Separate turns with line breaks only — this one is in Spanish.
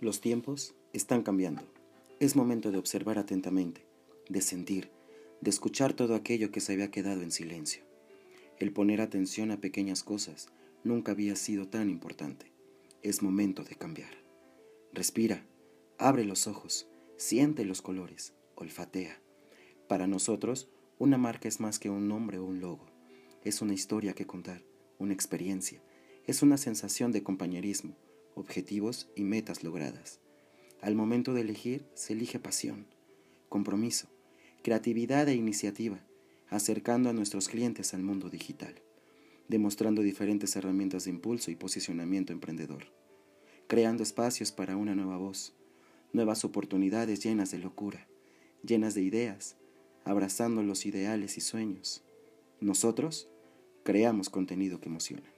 Los tiempos están cambiando. Es momento de observar atentamente, de sentir, de escuchar todo aquello que se había quedado en silencio. El poner atención a pequeñas cosas nunca había sido tan importante. Es momento de cambiar. Respira, abre los ojos, siente los colores, olfatea. Para nosotros, una marca es más que un nombre o un logo. Es una historia que contar, una experiencia. Es una sensación de compañerismo, objetivos y metas logradas. Al momento de elegir se elige pasión, compromiso, creatividad e iniciativa, acercando a nuestros clientes al mundo digital, demostrando diferentes herramientas de impulso y posicionamiento emprendedor, creando espacios para una nueva voz, nuevas oportunidades llenas de locura, llenas de ideas, abrazando los ideales y sueños. Nosotros creamos contenido que emociona.